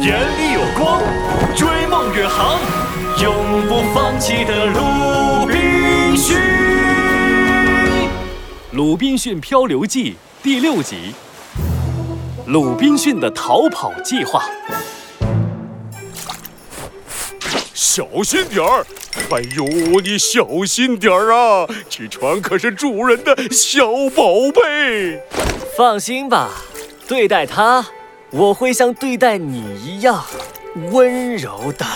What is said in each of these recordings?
眼里有光，追梦远航，永不放弃的鲁滨逊。《鲁滨逊漂流记》第六集：鲁滨逊的逃跑计划。小心点儿！哎呦，你小心点儿啊！这船可是主人的小宝贝。放心吧，对待它，我会像对待你一样温柔的。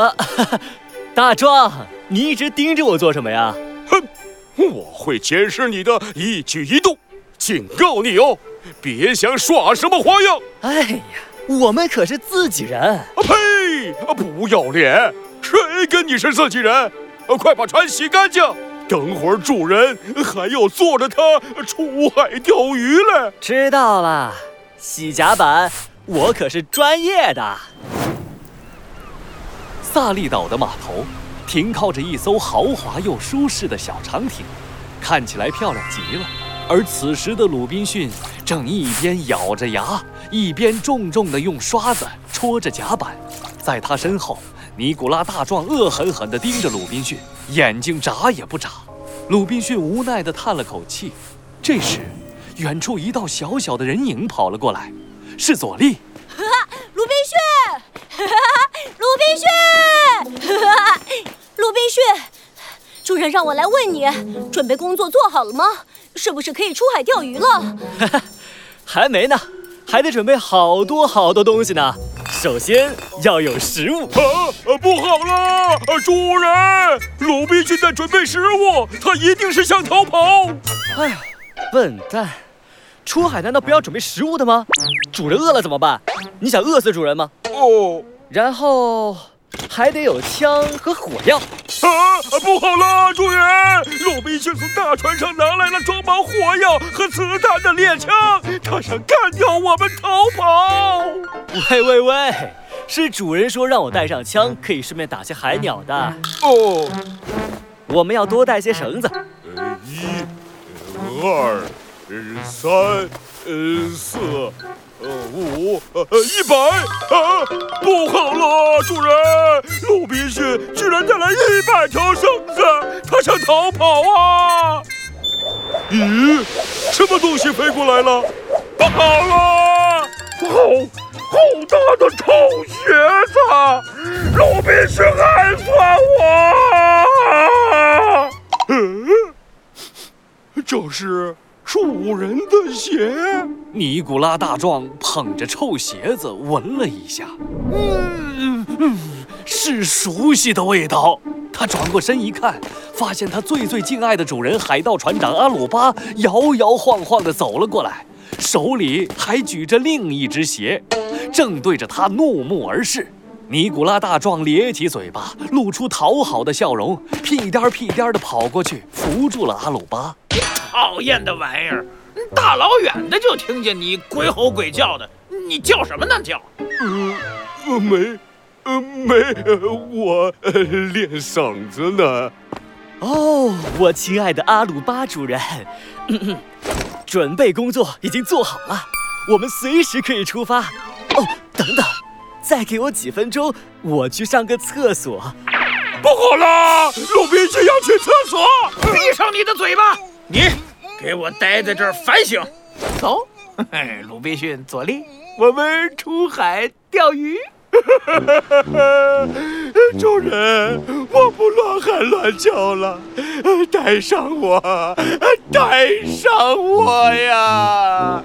啊，大壮，你一直盯着我做什么呀？哼，我会监视你的一举一动，警告你哦，别想耍什么花样。哎呀，我们可是自己人。啊呸！不要脸！谁跟你是自己人？快把船洗干净！等会儿主人还要坐着它出海钓鱼嘞。知道了，洗甲板，我可是专业的。萨利岛的码头停靠着一艘豪华又舒适的小长艇，看起来漂亮极了。而此时的鲁滨逊正一边咬着牙，一边重重地用刷子戳着甲板，在他身后。尼古拉大壮恶狠狠地盯着鲁滨逊，眼睛眨也不眨。鲁滨逊无奈地叹了口气。这时，远处一道小小的人影跑了过来，是佐利。鲁滨逊，鲁滨逊，鲁滨逊，主人让我来问你，准备工作做好了吗？是不是可以出海钓鱼了？还没呢，还得准备好多好多东西呢。首先要有食物啊！不好了，主人，鲁滨逊在准备食物，他一定是想逃跑。哎呀，笨蛋！出海难道不要准备食物的吗？主人饿了怎么办？你想饿死主人吗？哦，然后还得有枪和火药。啊！不好了，主人，鲁滨逊从大船上拿来了装满火药和子弹的猎枪，他想干掉我们逃跑。喂喂喂，是主人说让我带上枪，可以顺便打些海鸟的。哦，我们要多带些绳子。二、三、四、呃五、呃一百。啊，不好了，主人，鲁滨逊居然带来一百条绳子，他想逃跑啊！咦，什么东西飞过来了？不好了，好。好大的臭鞋子！鲁滨逊害死我！这是主人的鞋。尼古拉大壮捧着臭鞋子闻了一下，嗯嗯，是熟悉的味道。他转过身一看，发现他最最敬爱的主人海盗船长阿鲁巴摇摇晃晃地走了过来，手里还举着另一只鞋。正对着他怒目而视，尼古拉大壮咧起嘴巴，露出讨好的笑容，屁颠儿屁颠儿地跑过去扶住了阿鲁巴。讨厌的玩意儿，大老远的就听见你鬼吼鬼叫的，你叫什么呢？叫？呃，没，呃，没，我练嗓子呢。哦，我亲爱的阿鲁巴主人，准备工作已经做好了，我们随时可以出发。哦，等等，再给我几分钟，我去上个厕所。不好了，鲁滨逊要去厕所！闭上你的嘴巴！你给我待在这儿反省。走，鲁滨逊、佐利，我们出海钓鱼。主人，我不乱喊乱叫了，带上我，带上我呀！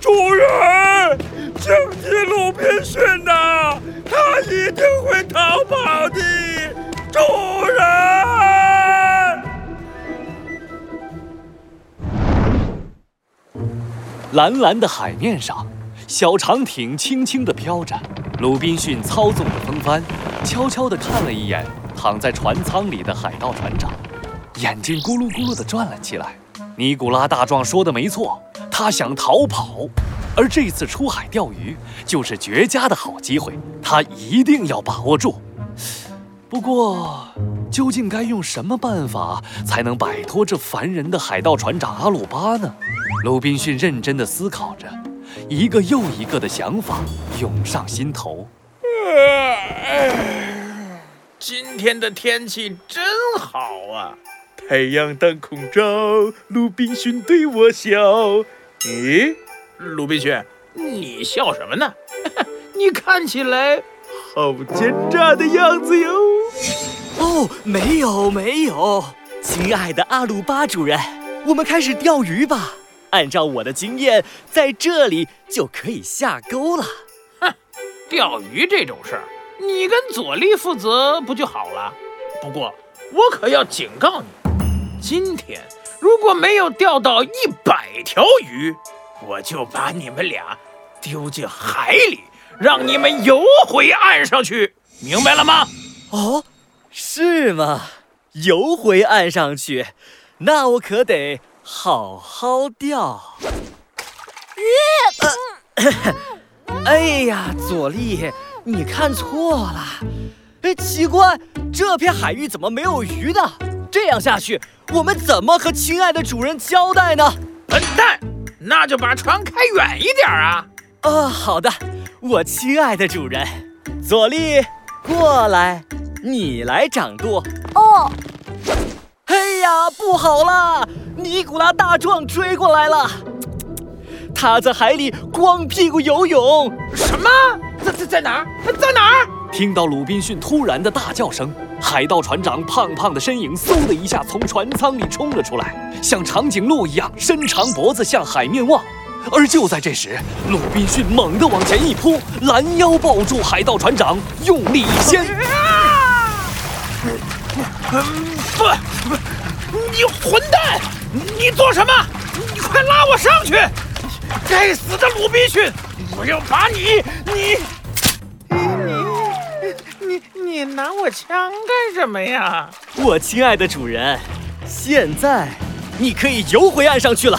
主人，请你鲁滨逊呐，他蓝蓝的海面上，小长艇轻轻地飘着。鲁滨逊操纵着风帆，悄悄地看了一眼躺在船舱里的海盗船长，眼睛咕噜咕噜地转了起来。尼古拉大壮说的没错。他想逃跑，而这次出海钓鱼就是绝佳的好机会，他一定要把握住。不过，究竟该用什么办法才能摆脱这烦人的海盗船长阿鲁巴呢？鲁滨逊认真地思考着，一个又一个的想法涌上心头。今天的天气真好啊！太阳当空照，鲁滨逊对我笑。咦，鲁滨逊，你笑什么呢？你看起来好奸诈的样子哟。哦，没有没有，亲爱的阿鲁巴主人，我们开始钓鱼吧。按照我的经验，在这里就可以下钩了。哼，钓鱼这种事儿，你跟佐利负责不就好了？不过我可要警告你，今天如果没有钓到一百条鱼，我就把你们俩丢进海里，让你们游回岸上去，明白了吗？哦，是吗？游回岸上去，那我可得好好钓。鱼，哎呀，佐利，你看错了。哎，奇怪，这片海域怎么没有鱼呢？这样下去，我们怎么和亲爱的主人交代呢？笨蛋，那就把船开远一点啊！啊，好的，我亲爱的主人，佐利，过来，你来掌舵。哦，哎呀，不好了，尼古拉大壮追过来了，他在海里光屁股游泳。什么？在在在哪儿？在哪儿？听到鲁滨逊突然的大叫声，海盗船长胖胖的身影嗖的一下从船舱里冲了出来，像长颈鹿一样伸长脖子向海面望。而就在这时，鲁滨逊猛地往前一扑，拦腰抱住海盗船长，用力一掀。不不，你混蛋！你做什么？你快拉我上去！该死的鲁滨逊！我要把你你你你你拿我枪干什么呀？我亲爱的主人，现在你可以游回岸上去了。